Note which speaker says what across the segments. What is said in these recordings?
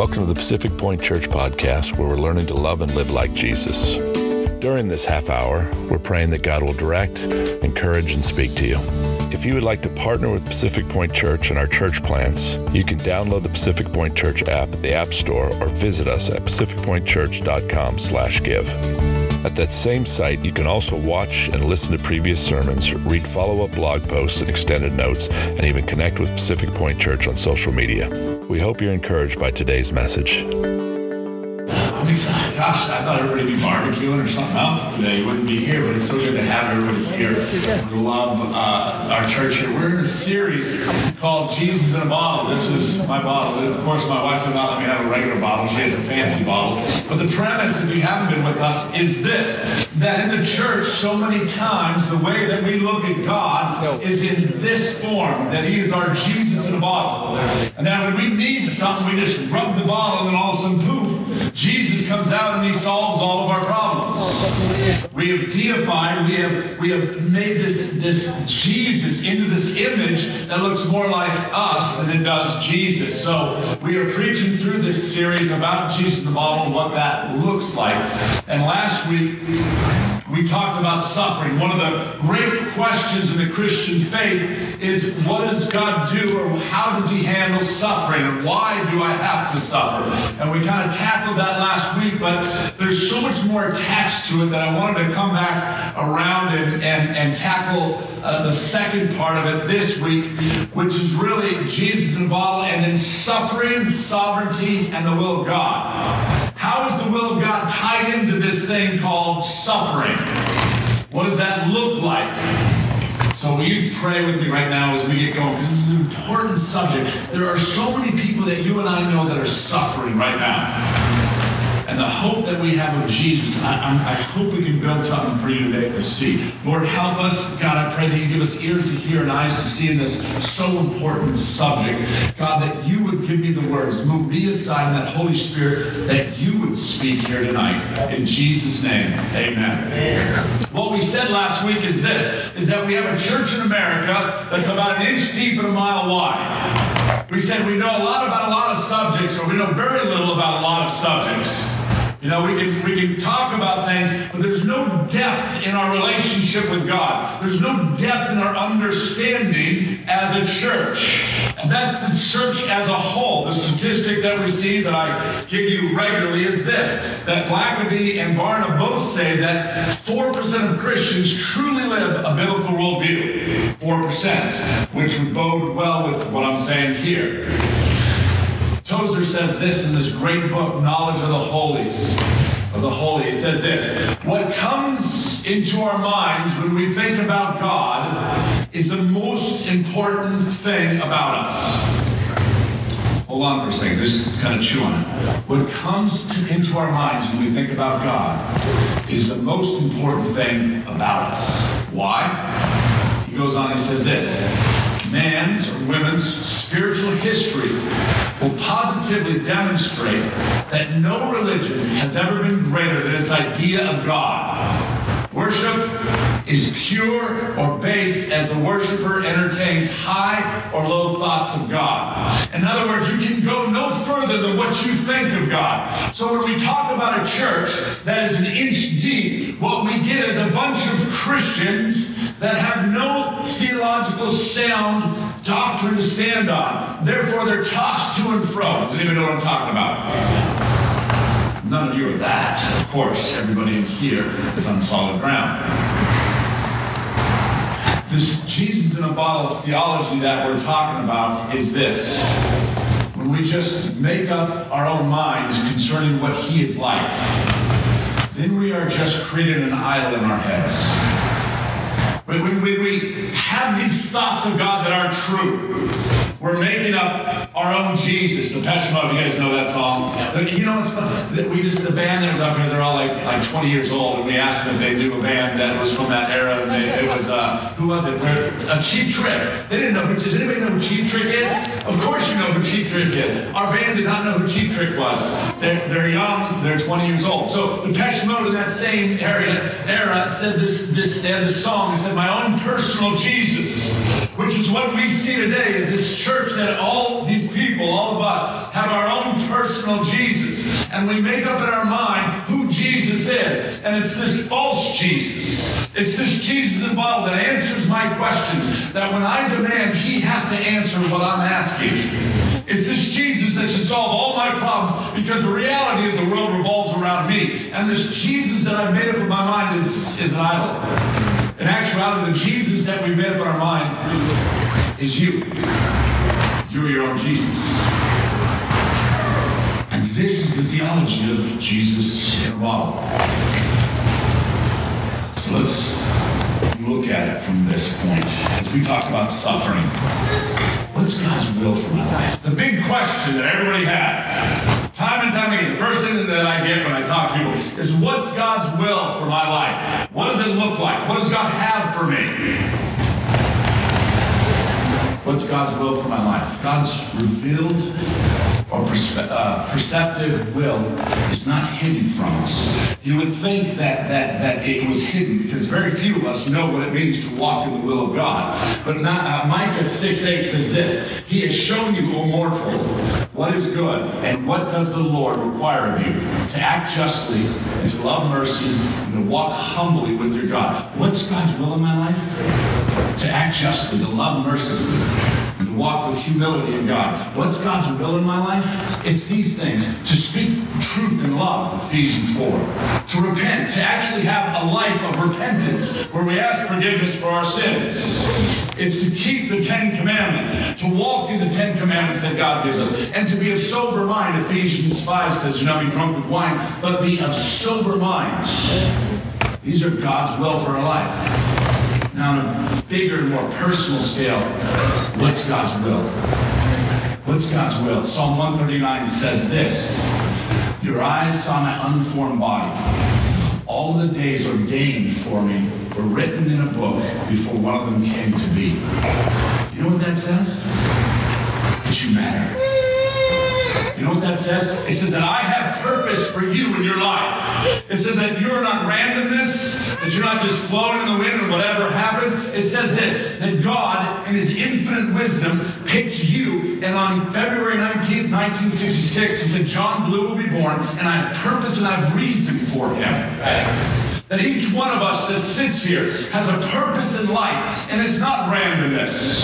Speaker 1: Welcome to the Pacific Point Church podcast, where we're learning to love and live like Jesus. During this half hour, we're praying that God will direct, encourage, and speak to you. If you would like to partner with Pacific Point Church and our church plants, you can download the Pacific Point Church app at the App Store or visit us at pacificpointchurch.com/give. At that same site, you can also watch and listen to previous sermons, read follow-up blog posts and extended notes, and even connect with Pacific Point Church on social media. We hope you're encouraged by today's message.
Speaker 2: Gosh, I thought everybody would be barbecuing or something else today. You wouldn't be here, but it's so good to have everybody here. We love uh, our church here. We're in a series called Jesus in a Bottle. This is my bottle. Of course, my wife would not let me have a regular bottle. She has a fancy bottle. But the premise, if you haven't been with us, is this that in the church, so many times, the way that we look at God is in this form that He is our Jesus in a bottle. And that when we need something, we just rub the bottle, and all of a sudden, poof, Jesus comes out and he solves all of our problems. We have deified, we have we have made this, this Jesus into this image that looks more like us than it does Jesus. So we are preaching through this series about Jesus the bottle and what that looks like. And last week we talked about suffering. One of the great questions in the Christian faith is what does God do or how does he handle suffering and why do I have to suffer? And we kind of tackled that last week, but there's so much more attached to it that I wanted to come back around and, and, and tackle uh, the second part of it this week, which is really Jesus in and then suffering, sovereignty, and the will of God. How is the will of God tied into this thing called suffering? What does that look like? So will you pray with me right now as we get going? Because this is an important subject. There are so many people that you and I know that are suffering right now. And the hope that we have of Jesus, I, I, I, hope we can build something for you today to see. Lord, help us. God, I pray that you give us ears to hear and eyes to see in this so important subject. God, that you would give me the words, move me aside in that Holy Spirit, that you would speak here tonight. In Jesus' name, amen. What we said last week is this, is that we have a church in America that's about an inch deep and a mile wide. We said we know a lot about a lot of subjects, or we know very little about a lot of subjects. You know, we can we can talk about things, but there's no depth in our relationship with God. There's no depth in our understanding as a church. And that's the church as a whole. The statistic that we see that I give you regularly is this that Blackaby and Barna both say that 4% of Christians truly live a biblical worldview. 4%, which would bode well with what I'm saying here. Tozer says this in this great book, Knowledge of the Holies. Of the Holy. It says this What comes into our minds when we think about God is the most important thing about us. Hold on for a second, just kind of chew on it. What comes to, into our minds when we think about God is the most important thing about us. Why? He goes on and says this man's or women's spiritual history will positively demonstrate that no religion has ever been greater than its idea of God. Worship is pure or base as the worshiper entertains high or low thoughts of God. In other words, you can go no further than what you think of God. So when we talk about a church that is an inch deep, what we get is a bunch of Christians that have no theological sound doctrine to stand on. Therefore, they're tossed to and fro. Does anyone know what I'm talking about? None of you are that. Of course, everybody in here is on solid ground. This Jesus in a bottle of theology that we're talking about is this. When we just make up our own minds concerning what he is like, then we are just creating an idol in our heads. When, we have these thoughts of God that aren't true, we're making up our own Jesus. Depeche Mode, you guys know that song? Yeah. You know what's funny? We just, the band that was up here, they're all like, like 20 years old, and we asked them if they knew a band that was from that era, and they, it was, uh, who was it? A Cheap Trick. They didn't know who, does anybody know who Cheap Trick is? Of course you know who Cheap Trick is. Our band did not know who Cheap Trick was. They're, they're young, they're 20 years old. So Depeche Mode in that same area, era said this, this, they had this song, it said, my own personal Jesus, which is what we see today is this church that all these people, all of us, have our own personal Jesus. and we make up in our mind who Jesus is. And it's this false Jesus. It's this Jesus in that answers my questions, that when I demand, he has to answer what I'm asking. It's this Jesus that should solve all my problems because the reality is the world revolves around me. And this Jesus that I've made up in my mind is, is an idol. In actuality, the Jesus that we made up in our mind is you. You're your own Jesus. And this is the theology of Jesus in a model. So let's look at it from this point as we talk about suffering. What's God's will for my life? The big question that everybody has, time and time again, the first thing that I get when I talk to people is what's God's will for my life? What does it look like? What does God have for me? What's God's will for my life? God's revealed or uh, preceptive will is not hidden from us. You would think that, that, that it was hidden because very few of us know what it means to walk in the will of God. But not, uh, Micah 6 8 says this He has shown you, O mortal, what is good and what does the Lord require of you? To act justly and to love mercy and to walk humbly with your God. What's God's will in my life? To act justly, to love mercifully, and to walk with humility in God. What's God's will in my life? It's these things to speak truth in love, Ephesians 4. To repent, to actually have a life of repentance where we ask forgiveness for our sins. It's to keep the Ten Commandments, to walk in the Ten Commandments that God gives us, and to be of sober mind. Ephesians 5 says, Do not be drunk with wine, but be of sober mind. These are God's will for our life. On a bigger, and more personal scale, what's God's will? What's God's will? Psalm 139 says this Your eyes saw my unformed body. All the days ordained for me were written in a book before one of them came to be. You know what that says? That you matter. You know what that says? It says that I have purpose for you in your life. It says that you're not randomness, that you're not just flowing in the wind and whatever happens. It says this that God, in His infinite wisdom, picked you, and on February 19th, 1966, He said, John Blue will be born, and I have purpose and I have reason for him. Right. That each one of us that sits here has a purpose in life, and it's not randomness.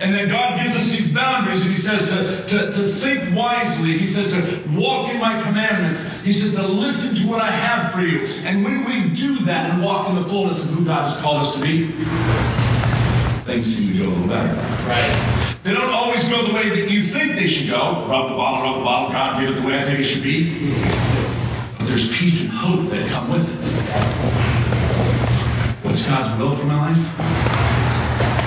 Speaker 2: And that God gives us these boundaries, and He says to, to, to think wisely. He says to walk in my commandments. He says to listen to what I have for you. And when we do that and walk in the fullness of who God has called us to be, things seem to go a little better. Right. They don't always go the way that you think they should go. Rub the bottle, rub the bottle. God did it the way I think it should be. But there's peace and hope that come with it. What's God's will for my life?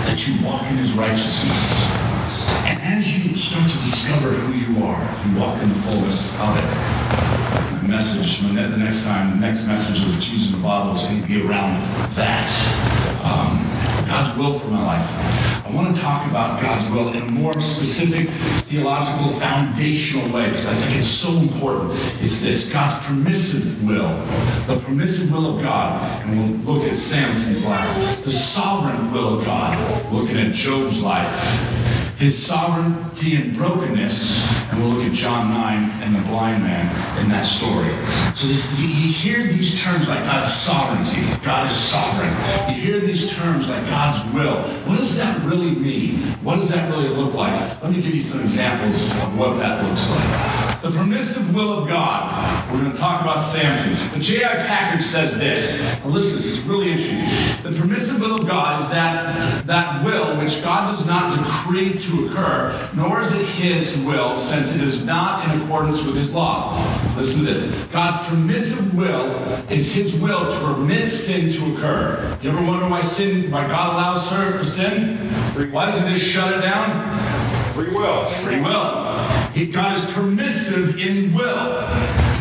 Speaker 2: That you walk in his righteousness. And as you start to discover who you are, you walk in the fullness of it. Message, the next time, the next message of Jesus in the Bible is going to be around that. Um, God's will for my life. I want to talk about God's will in a more specific, theological, foundational way because I think it's so important. It's this God's permissive will, the permissive will of God. And we'll look at Samson's life, the sovereign will of God, looking at Job's life his sovereignty and brokenness. And we'll look at John 9 and the blind man in that story. So this, you hear these terms like God's sovereignty. God is sovereign. You hear these terms like God's will. What does that really mean? What does that really look like? Let me give you some examples of what that looks like. The permissive will of God. We're going to talk about Samson. But J.I. Packer says this. Now listen, this is really interesting. The permissive will of God is that, that will which God does not decree to occur, nor is it his will, since it is not in accordance with his law. Listen to this. God's permissive will is his will to permit sin to occur. You ever wonder why sin, why God allows sin? Why doesn't he just shut it down?
Speaker 3: Free will.
Speaker 2: Free will. God is permissive in will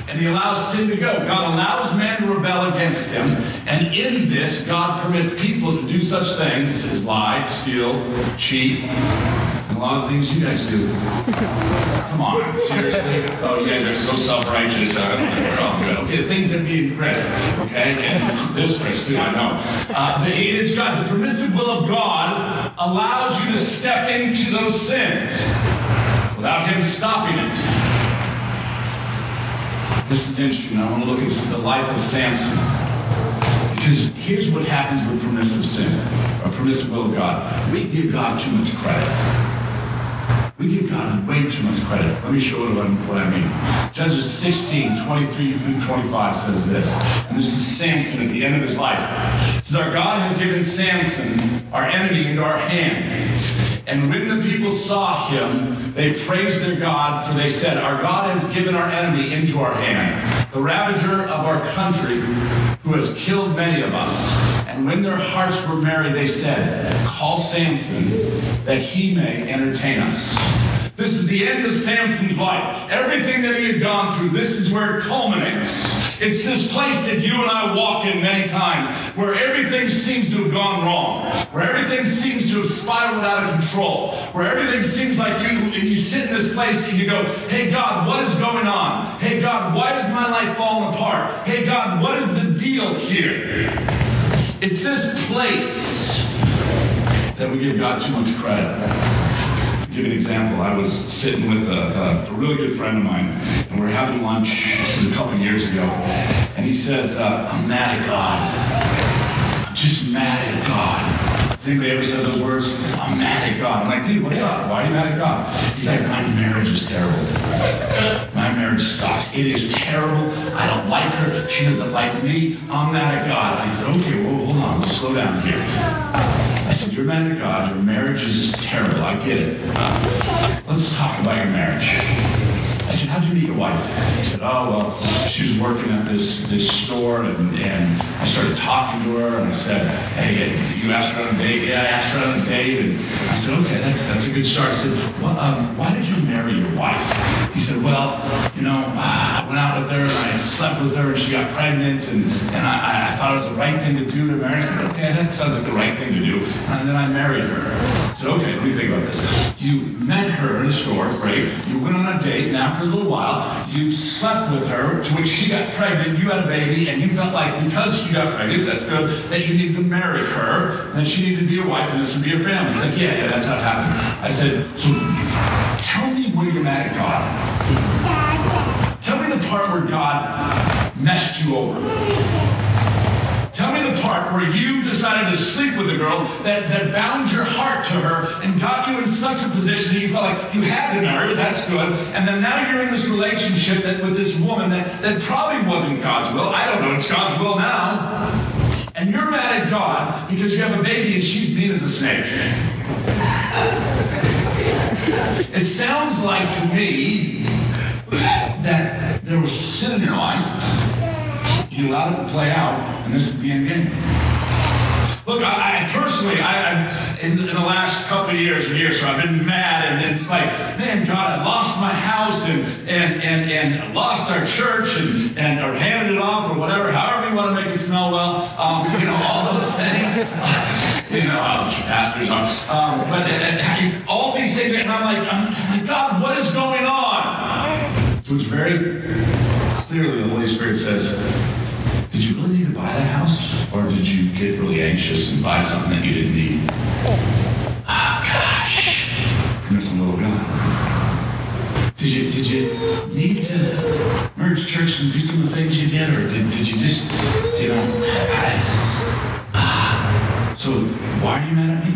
Speaker 2: and he allows sin to go. God allows man to rebel against him, and in this, God permits people to do such things as lie, steal, cheat, and a lot of things you guys do. Come on, seriously? Oh, you guys are so self-righteous. I don't good. Okay, the things that and Chris, okay, and this Chris too, I know. Uh, it is God. The permissive will of God allows you to step into those sins without Him stopping it. This is interesting. I want to look at the life of Samson. Because here's what happens with permissive sin, or permissive will of God. We give God too much credit. We give God way too much credit. Let me show you what, I mean. Judges 16, 23 through 25 says this. And this is Samson at the end of his life. It says, Our God has given Samson, our enemy, into our hand. And when the people saw him, they praised their God, for they said, Our God has given our enemy into our hand, the ravager of our country, who has killed many of us. And when their hearts were merry, they said, Call Samson, that he may entertain us. This is the end of Samson's life. Everything that he had gone through, this is where it culminates. It's this place that you and I walk in many times where everything seems to have gone wrong, where everything seems to have spiraled out of control, where everything seems like you, and you sit in this place and you go, Hey God, what is going on? Hey God, why is my life falling apart? Hey God, what is the deal here? It's this place that we give God too much credit. Give an example. I was sitting with a, a, a really good friend of mine, and we are having lunch. This is a couple years ago, and he says, uh, "I'm mad at God. I'm just mad at God." Has anybody ever said those words? I'm mad at God. I'm like, dude, what's up? Why are you mad at God? He's like, my marriage is terrible. My marriage sucks. It is terrible. I don't like her. She doesn't like me. I'm mad at God. I said, okay, well, hold on. Let's slow down here. I said, you're mad at God. Your marriage is terrible. I get it. Let's talk about your marriage. Said, how'd you meet your wife? He said, oh, well, she was working at this, this store, and, and I started talking to her, and I said, hey, you asked her on a date? Yeah, I asked her on a date, and I said, okay, that's, that's a good start. I said, well, um, why did you marry your wife? He said, well, you know, I went out with her, and I slept with her, and she got pregnant, and, and I, I thought it was the right thing to do to marry. I said, okay, that sounds like the right thing to do. And then I married her. I said, okay, let me think about this. You met her in the store, right? You went on a date, a little while, you slept with her, to which she got pregnant, you had a baby, and you felt like because she got pregnant, that's good, that you needed to marry her, and she needed to be your wife, and this would be your family. He's like, yeah, yeah, that's how it happened. I said, so tell me where you're mad at God. Tell me the part where God messed you over. Tell me the part where you decided to sleep with a girl that, that bound your heart to her and got you in such a position that you felt like you had to marry her, that's good. And then now you're in this relationship that with this woman that, that probably wasn't God's will. I don't know, it's God's will now. And you're mad at God because you have a baby and she's mean as a snake. It sounds like to me that there was sin in your life you allowed it to play out, and this is the end game. Look, I, I personally, I, I in, in, the last couple of years and years, so I've been mad, and it's like, man, God, I lost my house and and and and lost our church and and or handed it off or whatever, however you want to make it smell well, um, you know, all those things. you know, uh, pastors are, um, but uh, all these things, and I'm like, I'm, like, God, what is going on? So it's very clearly the Holy Spirit says did you really need to buy that house? Or did you get really anxious and buy something that you didn't need? Oh, gosh. Missing a little gun. Did you, did you need to merge church and do some of the things you did? Or did, did you just, you know, I, ah. So why are you mad at me?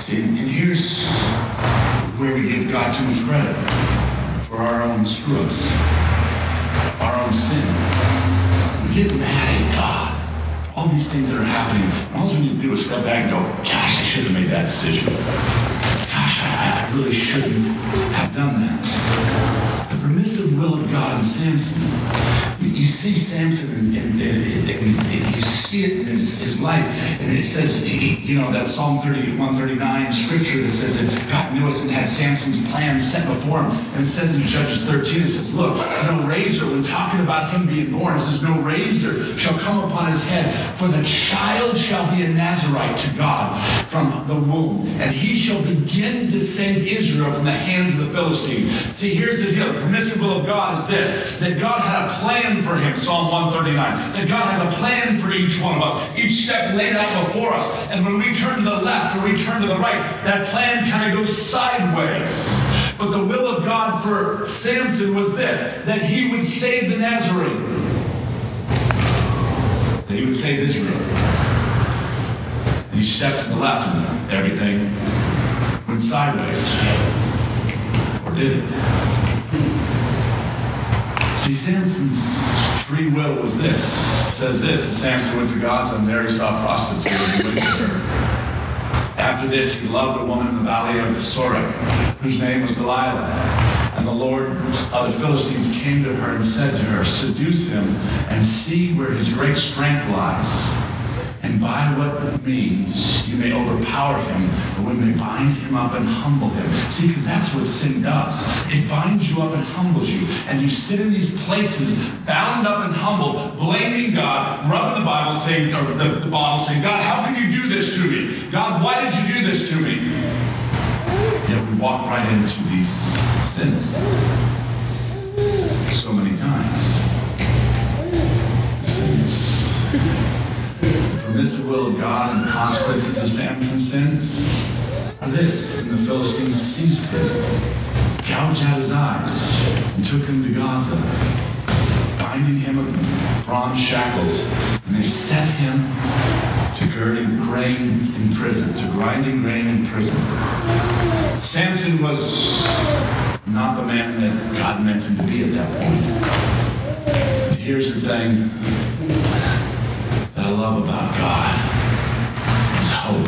Speaker 2: See, and here's where we give God too much credit for our own screw-ups own sin. We get mad at God. All these things that are happening. All we need to do is step back and go, gosh, I should have made that decision. Gosh, I, I really shouldn't have done that. The permissive will of God in Samson you see Samson and, and, and, and, you see it in his, his life. And it says, you know, that Psalm 30, 139 scripture that says that God knew us and had Samson's plan set before him. And it says in Judges 13, it says, look, no razor, when talking about him being born, it says, no razor shall come upon his head, for the child shall be a Nazarite to God from the womb. And he shall begin to save Israel from the hands of the Philistines. See, here's the deal. The permissive will of God is this, that God had a plan for him, Psalm 139. That God has a plan for each one of us, each step laid out before us. And when we turn to the left or we turn to the right, that plan kind of goes sideways. But the will of God for Samson was this that he would save the Nazarene, that he would save Israel. He stepped to the left and everything went sideways. Or did it? See, Samson's free will was this. It says this, as Samson went to Gaza and there he saw a prostitute and. After this, he loved a woman in the valley of Sorek, whose name was Delilah. And the Lord of the Philistines came to her and said to her, Seduce him and see where his great strength lies and by what means you may overpower him, or we may bind him up and humble him. See, because that's what sin does. It binds you up and humbles you. And you sit in these places, bound up and humbled, blaming God, rubbing the Bible, saying, or the, the bottle, saying, God, how can you do this to me? God, why did you do this to me? Yet we walk right into these sins so many times. Sins permissive will of God and the consequences of Samson's sins are this. And the Philistines seized him, gouged out his eyes, and took him to Gaza, binding him with bronze shackles. And they set him to girding grain in prison, to grinding grain in prison. Samson was not the man that God meant him to be at that point. But here's the thing I love about God is hope.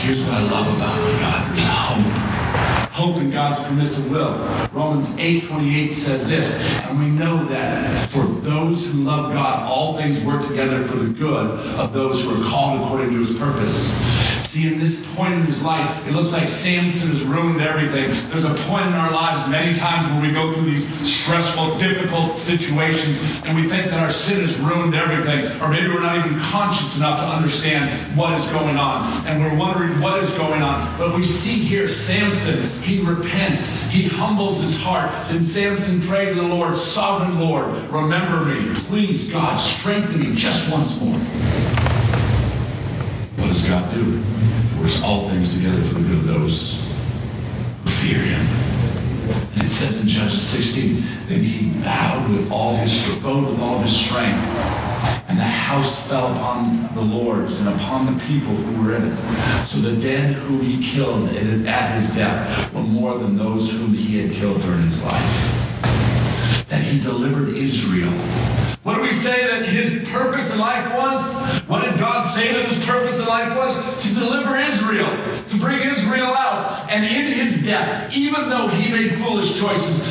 Speaker 2: Here's what I love about my God. Hope. Hope in God's permissive will. Romans 8, 28 says this, and we know that for those who love God, all things work together for the good of those who are called according to his purpose. See, in this point in his life, it looks like Samson has ruined everything. There's a point in our lives many times where we go through these stressful, difficult situations and we think that our sin has ruined everything, or maybe we're not even conscious enough to understand what is going on. And we're wondering what is going on. But we see here Samson, he repents, he humbles his heart. Then Samson prayed to the Lord, Sovereign Lord, remember me. Please, God, strengthen me just once more. Does God do? works all things together for the good of those who fear him. And it says in Judges 16, then he bowed with all his bowed with all his strength. And the house fell upon the lords and upon the people who were in it. So the dead whom he killed at his death were more than those whom he had killed during his life. That he delivered Israel what did we say that his purpose in life was? What did God say that his purpose in life was? To deliver Israel, to bring Israel out. And in his death, even though he made foolish choices,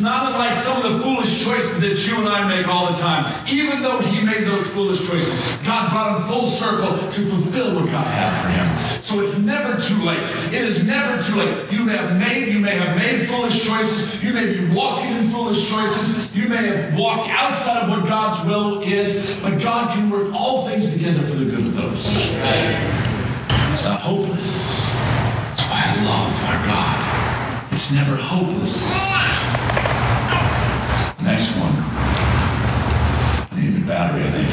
Speaker 2: not unlike some of the foolish choices that you and I make all the time. Even though he made those foolish choices, God brought him full circle to fulfill what God had for him. So it's never too late. It is never too late. You have made, you may have made foolish choices. You may be walking in foolish choices. You may have walked outside of what God's will is, but God can work all things together for the good of those. It's not hopeless. That's why I love our God. It's never hopeless. Next one. Battery, I think.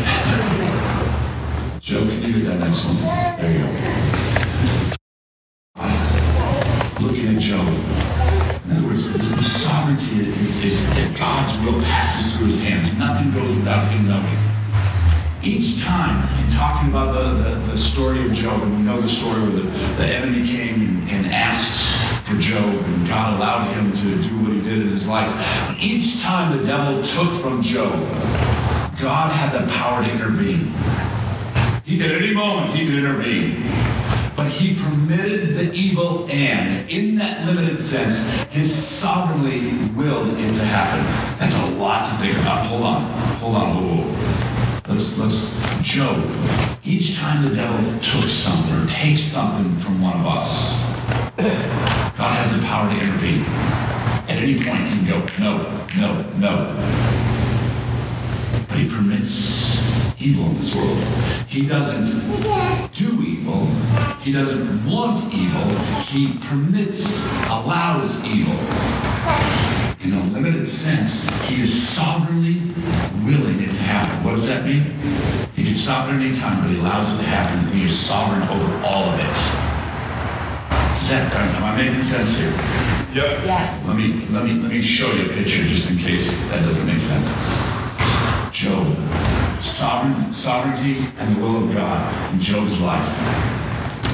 Speaker 2: Joe, can you get that next one? There you go. Looking at Job. In other words, the sovereignty is, is that God's will passes through his hands. Nothing goes without him knowing. Each time, in talking about the, the, the story of Job, and we know the story where the, the enemy came and, and asked for Job, and God allowed him to do what he did in his life. Each time the devil took from Job, God had the power to intervene. He could at any moment, he could intervene. But he permitted the evil and, in that limited sense, his sovereignly willed it to happen. That's a lot to think about. Hold on. Hold on. Whoa. Let's, let's, Job, each time the devil took something or takes something from one of us, God has the power to intervene. At any point, he can go, no, no, no. But he permits evil in this world. He doesn't do evil. He doesn't want evil. He permits, allows evil. In a limited sense, he is sovereignly willing it to happen. What does that mean? He can stop at any time, but he allows it to happen, and he is sovereign over all of it. Is that, am I making sense here?
Speaker 3: Yep.
Speaker 4: Yeah.
Speaker 2: Let me, let me, let me show you a picture just in case that doesn't make sense. Job, sovereign, sovereignty and the will of God in Job's life.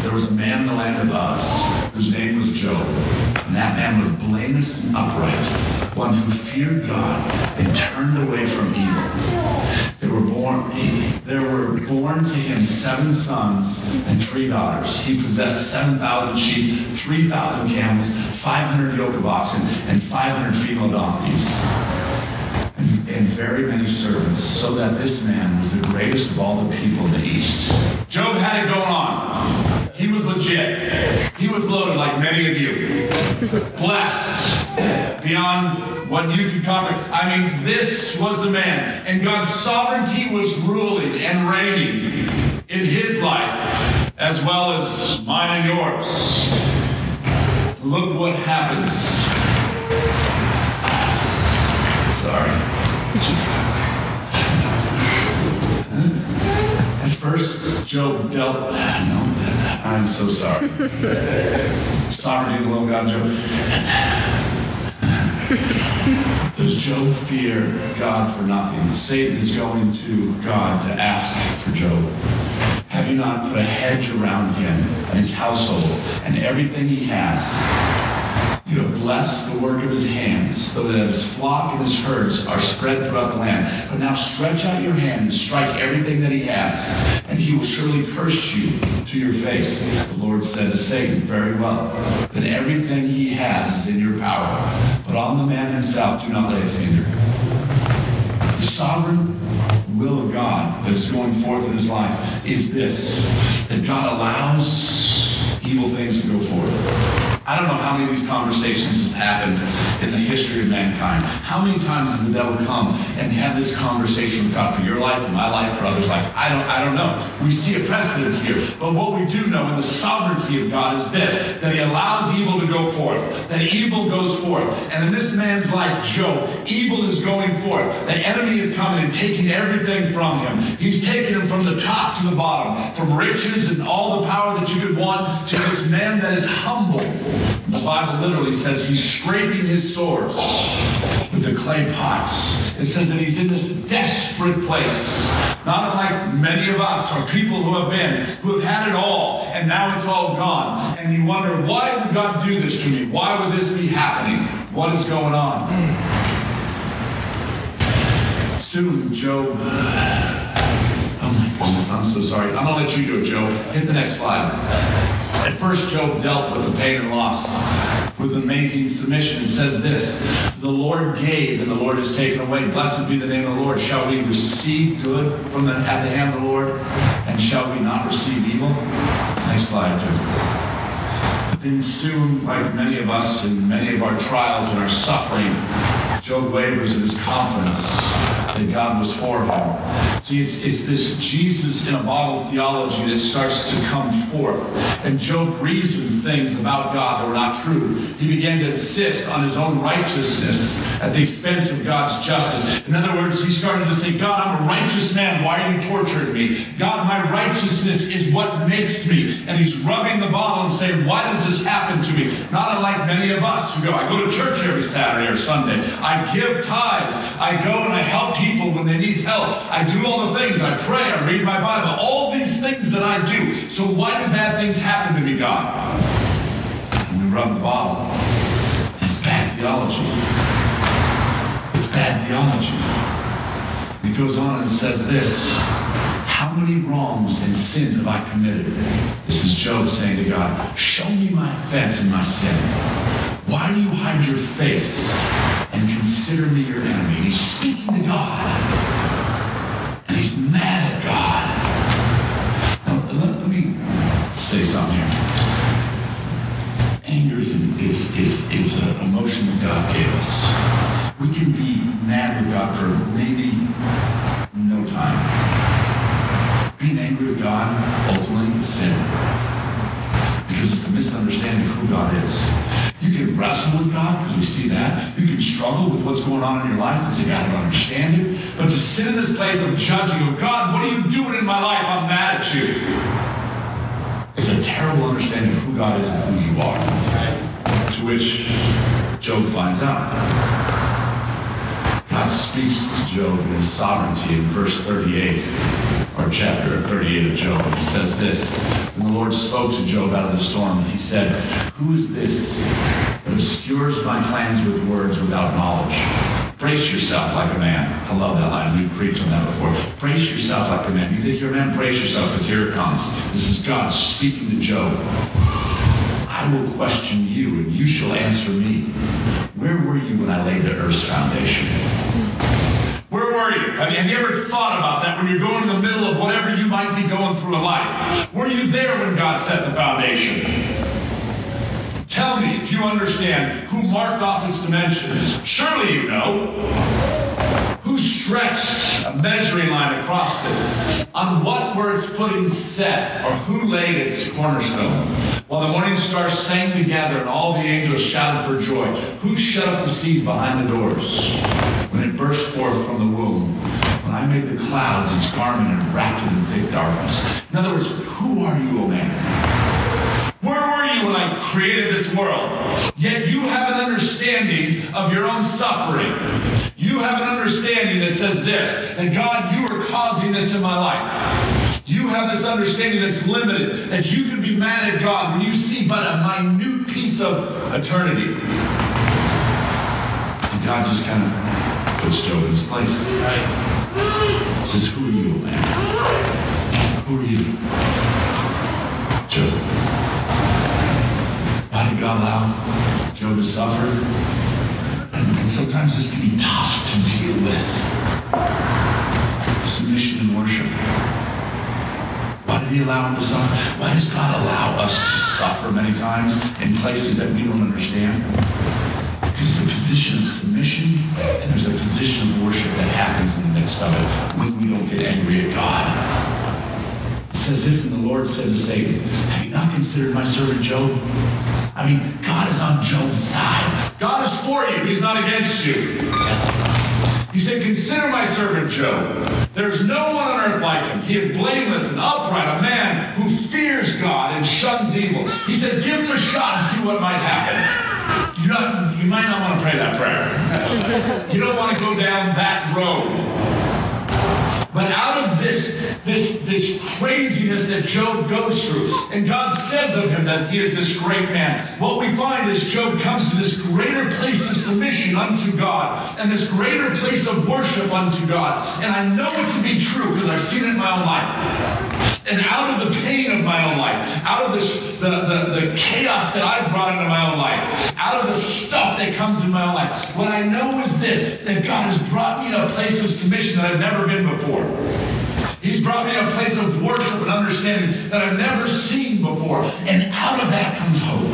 Speaker 2: There was a man in the land of Uz whose name was Job. And that man was blameless and upright, one who feared God and turned away from evil. There were born there were born to him seven sons and three daughters. He possessed 7,000 sheep, 3,000 camels, 500 yoke of oxen, and 500 female donkeys and very many servants, so that this man was the greatest of all the people in the East. Job had it going on. He was legit. He was loaded like many of you. Blessed beyond what you could comprehend. I mean, this was the man. And God's sovereignty was ruling and reigning in his life as well as mine and yours. Look what happens. Sorry. At first, Job dealt. No, I'm so sorry. Sovereignty and the will God, Job. Does Job fear God for nothing? Satan is going to God to ask for Job. Have you not put a hedge around him and his household and everything he has? Blessed the work of his hands, so that his flock and his herds are spread throughout the land. But now stretch out your hand and strike everything that he has, and he will surely curse you to your face. The Lord said to Satan, Very well. Then everything he has is in your power. But on the man himself do not lay a finger. The sovereign will of God that is going forth in his life is this that God allows evil things to go forth. I don't know how many of these conversations have happened in the history of mankind. How many times has the devil come and had this conversation with God for your life, for my life, for others' lives? I don't, I don't know. We see a precedent here. But what we do know in the sovereignty of God is this, that he allows evil to go forth, that evil goes forth. And in this man's life, Job, evil is going forth. The enemy is coming and taking everything from him. He's taking him from the top to the bottom, from riches and all the power that you could want to this man that is humble. The Bible literally says he's scraping his sores with the clay pots. It says that he's in this desperate place. Not unlike many of us or people who have been, who have had it all, and now it's all gone. And you wonder, why would God do this to me? Why would this be happening? What is going on? Soon, Job. Oh I'm so sorry. I'm to let you it, Job. Hit the next slide. At first, Job dealt with the pain and loss with amazing submission. It says this The Lord gave, and the Lord has taken away. Blessed be the name of the Lord. Shall we receive good from the, at the hand of the Lord? And shall we not receive evil? Next slide, Job. But then soon, like many of us in many of our trials and our suffering, Job wavers in his confidence that God was for him. It's, it's this Jesus in a bottle theology that starts to come forth. And Job reasoned things about God that were not true. He began to insist on his own righteousness at the expense of God's justice. In other words, he started to say, God, I'm a righteous man. Why are you torturing me? God, my righteousness is what makes me. And he's rubbing the bottle and saying, why does this happen to me? Not unlike many of us who go, I go to church every Saturday or Sunday. I give tithes. I go and I help people when they need help. I do all the things. I pray, I read my Bible, all these things that I do. So why do bad things happen to me, God? And we rub the bottle. It's bad theology. It's bad theology. He goes on and says this. How many wrongs and sins have I committed? This is Job saying to God, show me my offense and my sin. Why do you hide your face and consider me your enemy? He's speaking to God he's mad at God. Now, let, let me say something here. Anger is, is, is, is an emotion that God gave us. We can be mad with God for maybe no time. Being angry with God ultimately is sin. A misunderstanding of who God is. You can wrestle with God because we see that. You can struggle with what's going on in your life and say, God, I don't understand it. But to sit in this place of judging, of God, what are you doing in my life? I'm mad at you. It's a terrible understanding of who God is and who you are. To which Job finds out. God speaks to Job in his sovereignty in verse 38, or chapter 38 of Job. Says this, And the Lord spoke to Job out of the storm. He said, Who is this that obscures my plans with words without knowledge? Brace yourself like a man. I love that line. We've preached on that before. Brace yourself like a man. You think you're a man? Brace yourself because here it comes. This is God speaking to Job. I will question you and you shall answer me. Where were you when I laid the earth's foundation? Were you? Have, you ever thought about that when you're going in the middle of whatever you might be going through in life? Were you there when God set the foundation? Tell me if you understand who marked off its dimensions. Surely you know. Stretched a measuring line across it? On what were its footings set? Or who laid its cornerstone? While the morning stars sang together and all the angels shouted for joy, who shut up the seas behind the doors? When it burst forth from the womb, when I made the clouds its garment and wrapped it in thick darkness. In other words, who are you, O man? Where were you when I created this world? Yet you have an understanding of your own suffering. You have an understanding that says this, that God, you are causing this in my life. You have this understanding that's limited, that you can be mad at God when you see but a minute piece of eternity. And God just kind of puts Job in his place. Right. Says, who are you, man? Who are you? Job. Why did God allow Job to suffer? And, sometimes this can be tough to deal with. Submission and worship. Why did he allow him to suffer? Why does God allow us to suffer many times in places that we don't understand? Because there's a position of submission and there's a position of worship that happens in the midst of it when we don't get angry at God. It's as if the Lord said to Satan, Have you not considered my servant Job? I mean, God is on Job's side. God is for you. He's not against you. He said, Consider my servant Job. There's no one on earth like him. He is blameless and upright, a man who fears God and shuns evil. He says, Give him a shot and see what might happen. You, not, you might not want to pray that prayer. You don't want to go down that road. But out of this, this, this craziness that Job goes through, and God says of him that he is this great man, what we find is Job comes to this greater place of submission unto God and this greater place of worship unto God. And I know it to be true because I've seen it in my own life. And out of the pain of my own life, out of this, the, the, the chaos that I've brought into my own life, out of the stuff that comes in my own life, what I know is this that God has brought me to a place of submission that I've never been before. He's brought me to a place of worship and understanding that I've never seen before. And out of that comes hope.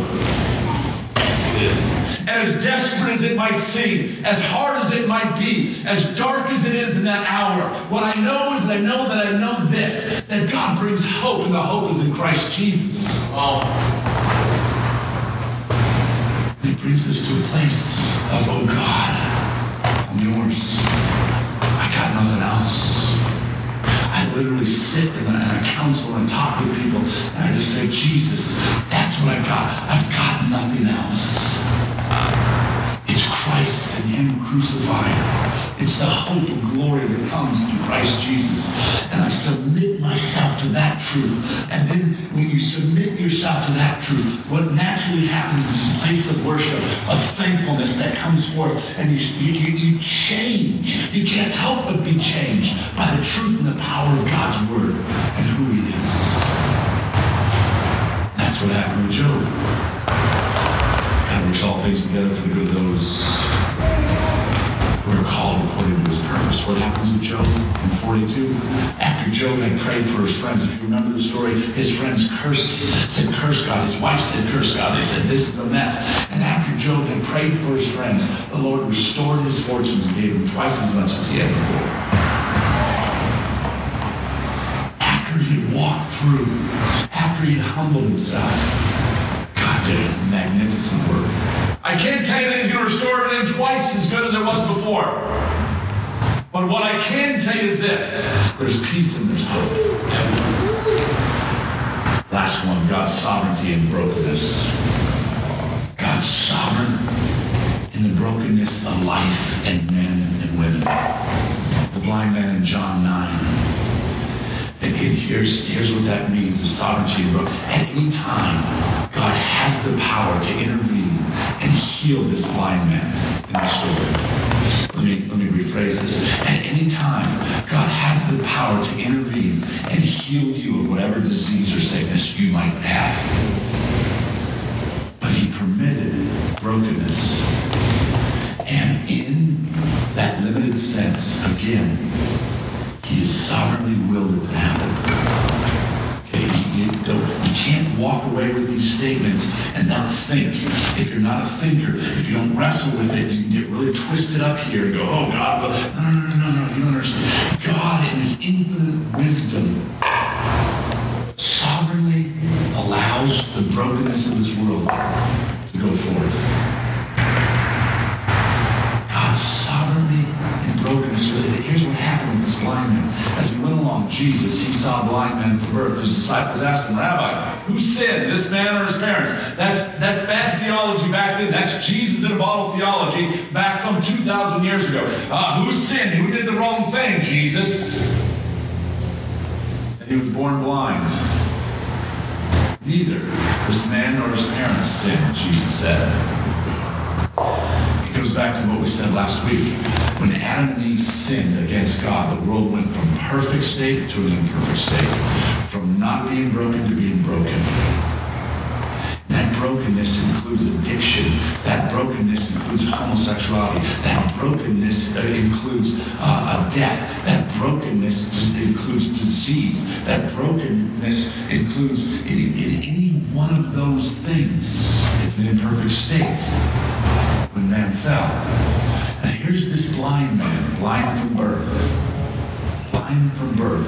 Speaker 2: And as desperate as it might seem, as hard as it might be, as dark as it is in that hour, what I know is that I know that I know this, that God brings hope, and the hope is in Christ Jesus. Oh. He brings us to a place of, oh God, I'm yours. I got nothing else. Literally sit and I counsel and talk with people, and I just say, Jesus, that's what I've got. I've got nothing else. Christ and Him crucified. It's the hope of glory that comes through Christ Jesus. And I submit myself to that truth. And then when you submit yourself to that truth, what naturally happens is this place of worship, of thankfulness that comes forth. And you, you, you change. You can't help but be changed by the truth and the power of God's word and who He is. That's what happened with Job. God works all things together for the good of those who are called according to his purpose. What happens with Job in 42? After Job had prayed for his friends, if you remember the story, his friends cursed, said curse God. His wife said curse God. They said this is a mess. And after Job had prayed for his friends, the Lord restored his fortunes and gave him twice as much as he had before. After he had walked through, after he had humbled himself, did magnificent work. I can't tell you that he's going to restore everything twice as good as it was before. But what I can tell you is this there's peace and there's hope. Last one, God's sovereignty and brokenness. God's sovereign in the brokenness of life and men and women. The blind man in John 9. And here's, here's what that means, the sovereignty of At any time, God has the power to intervene and heal this blind man in the story. Let me, let me rephrase this. At any time, God has the power to intervene and heal you of whatever disease or sickness you might have. But he permitted brokenness. And in that limited sense, again, he is sovereignly willed it to happen. Okay, you, you, don't, you can't walk away with these statements and not think. If you're not a thinker, if you don't wrestle with it, you can get really twisted up here and go, oh God, no, no, no, no, no, you don't understand. God in his infinite wisdom sovereignly allows the brokenness of this world to go forth. Here's what happened with this blind man. As he went along, Jesus, he saw blind men from birth. His disciples asked him, Rabbi, who sinned, this man or his parents? That's, that's bad theology back then. That's Jesus in a bottle theology back some 2,000 years ago. Uh, who sinned? Who did the wrong thing, Jesus? And he was born blind. Neither this man nor his parents sinned, Jesus said back to what we said last week. When Adam and Eve sinned against God, the world went from perfect state to an imperfect state, from not being broken to being broken. That brokenness includes addiction. That brokenness includes homosexuality. That brokenness uh, includes uh, a death. That brokenness includes disease. That brokenness includes in, in any one of those things. It's an imperfect state when man fell. And here's this blind man, blind from birth. Blind from birth.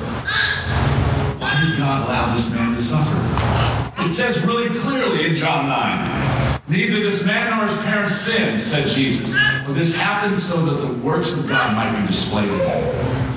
Speaker 2: Why did God allow this man to suffer? It says really clearly in John 9. Neither this man nor his parents sinned, said Jesus. But this happened so that the works of God might be displayed in him.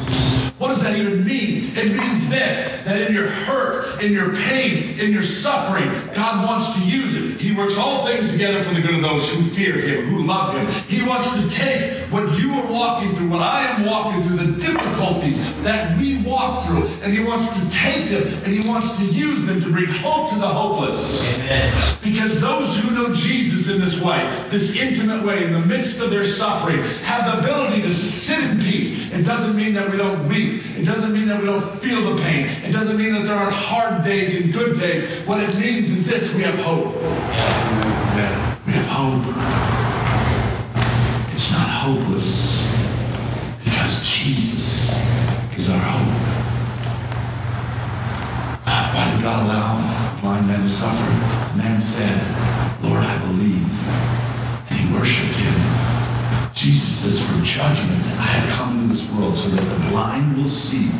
Speaker 2: What does that even mean? It means this that in your hurt, in your pain, in your suffering, God wants to use it. He works all things together for the good of those who fear Him, who love Him. He wants to take what you are walking through, what I am walking through, the difficulties that we walk through, and He wants to take them and He wants to use them to bring hope to the hopeless. Amen. Because those who know Jesus in this way, this intimate way, in the midst of their suffering, have the ability to sit in peace. It doesn't mean that we don't weep. It doesn't mean that we don't feel the pain. It doesn't mean that there aren't hard days and good days. What it means is this we have hope. We have hope. It's not hopeless because Jesus is our hope. Why did God allow blind men to suffer? Man said, Lord, I believe. And he worshiped him. Jesus says, for judgment I have come into this world so that the blind will see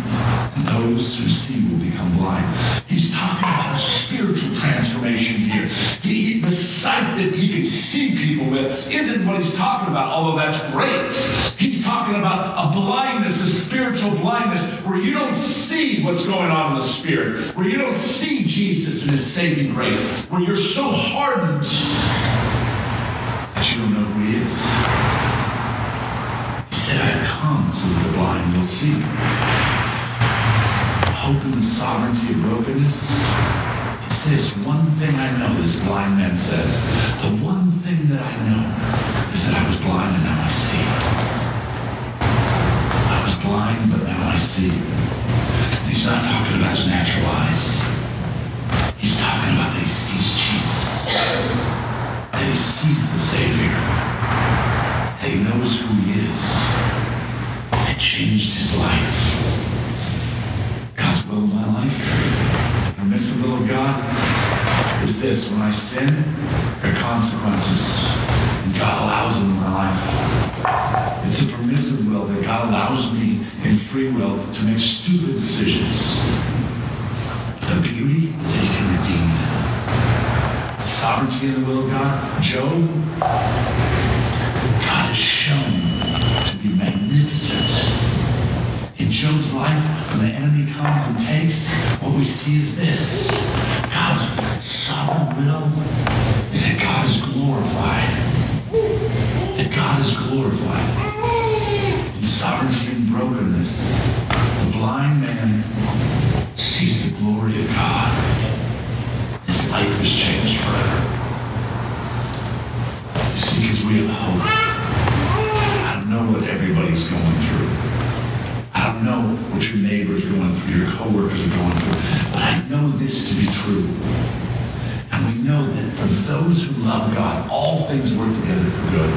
Speaker 2: and those who see will become blind. He's talking about a spiritual transformation here. He, the sight that he can see people with isn't what he's talking about, although that's great. He's talking about a blindness, a spiritual blindness, where you don't see what's going on in the spirit, where you don't see Jesus and his saving grace, where you're so hardened that you don't know who he is said, I have come the blind will see. Hope in the sovereignty of brokenness. It's this one thing I know, this blind man says. The one thing that I know is that I was blind and now I see. I was blind, but now I see. He's not talking about his natural eyes. He's talking about that he sees Jesus. That he sees the Savior that he knows who he is. It changed his life. God's will in my life, the permissive will of God, is this. When I sin, there are consequences. And God allows them in my life. It's a permissive will that God allows me in free will to make stupid decisions. The beauty is that he can redeem them. The sovereignty of the will of God. Job God is shown to be magnificent. In Job's life, when the enemy comes and takes, what we see is this. God's sovereign will is that God is glorified. That God is glorified. In sovereignty and brokenness, the blind man sees the glory of God. His life is changed forever. You see, because we have hope. I don't know what everybody's going through. I don't know what your neighbor's going through, your coworkers are going through, but I know this to be true. And we know that for those who love God, all things work together for good.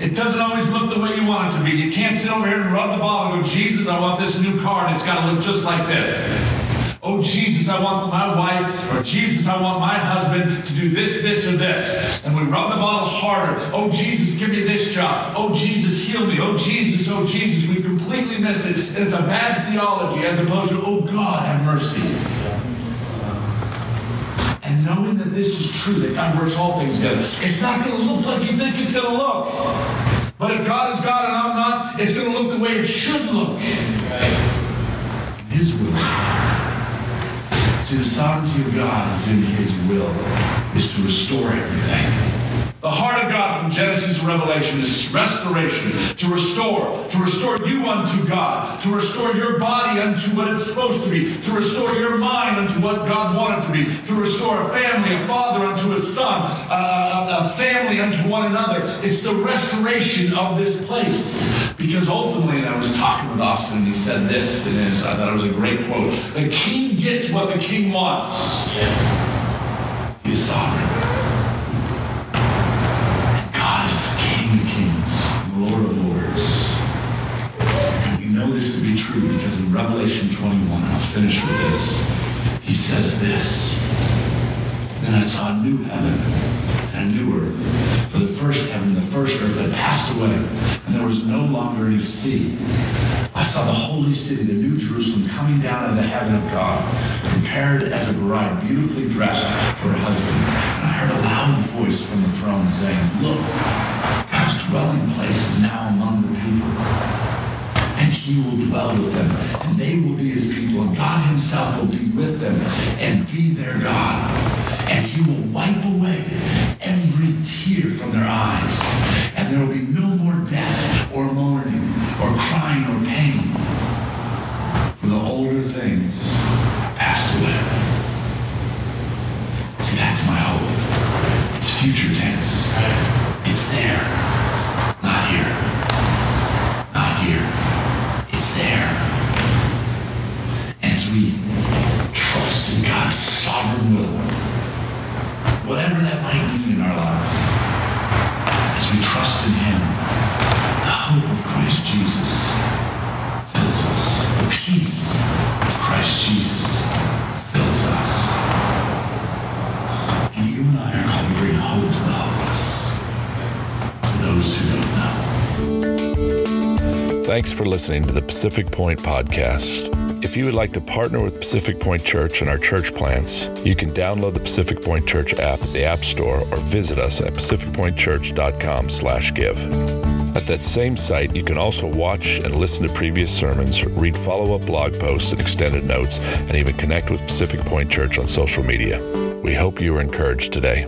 Speaker 2: It doesn't always look the way you want it to be. You can't sit over here and rub the ball and go, Jesus, I want this new car, and it's got to look just like this. Oh, Jesus, I want my wife, or Jesus, I want my husband to do this, this, or this. And we rub the bottle harder. Oh, Jesus, give me this job. Oh, Jesus, heal me. Oh, Jesus, oh, Jesus. We completely missed it. And it's a bad theology as opposed to, oh, God, have mercy. And knowing that this is true, that God works all things together, it's not going to look like you think it's going to look. But if God is God and I'm not, it's going to look the way it should look. His will. See, the sovereignty of God is in His will, is to restore everything. The heart of God from Genesis to Revelation is restoration, to restore, to restore you unto God, to restore your body unto what it's supposed to be, to restore your mind unto what God wanted to be, to restore a family, a father unto a son, a, a family unto one another. It's the restoration of this place. Because ultimately, and I was talking with Austin, and he said this, and I thought it was a great quote the king gets what the king wants. He's sovereign. Revelation 21, and I'll finish with this, he says this. Then I saw a new heaven and a new earth. For the first heaven and the first earth had passed away, and there was no longer any sea. I saw the holy city, the new Jerusalem, coming down out of the heaven of God, prepared as a bride, beautifully dressed for her husband. And I heard a loud voice from the throne saying, Look, God's dwelling place is now among the people he will dwell with them, and they will be his people, and God himself will be with them and be their God. And he will wipe away every tear from their eyes, and there will be no more death or mourning or crying or pain. For the older things passed away. See, that's my hope. It's future tense. It's there, not here. Not here. It's there. As we trust in God's sovereign will, whatever that might mean in our lives, as we trust in Him, the hope of Christ Jesus fills us. The peace of Christ Jesus fills us. And you and I are called to bring hope to the hopeless, to those who don't know.
Speaker 1: Thanks for listening to the Pacific Point Podcast. If you would like to partner with Pacific Point Church and our church plants, you can download the Pacific Point Church app at the App Store or visit us at pacificpointchurch.com slash give. At that same site, you can also watch and listen to previous sermons, read follow-up blog posts and extended notes, and even connect with Pacific Point Church on social media. We hope you are encouraged today.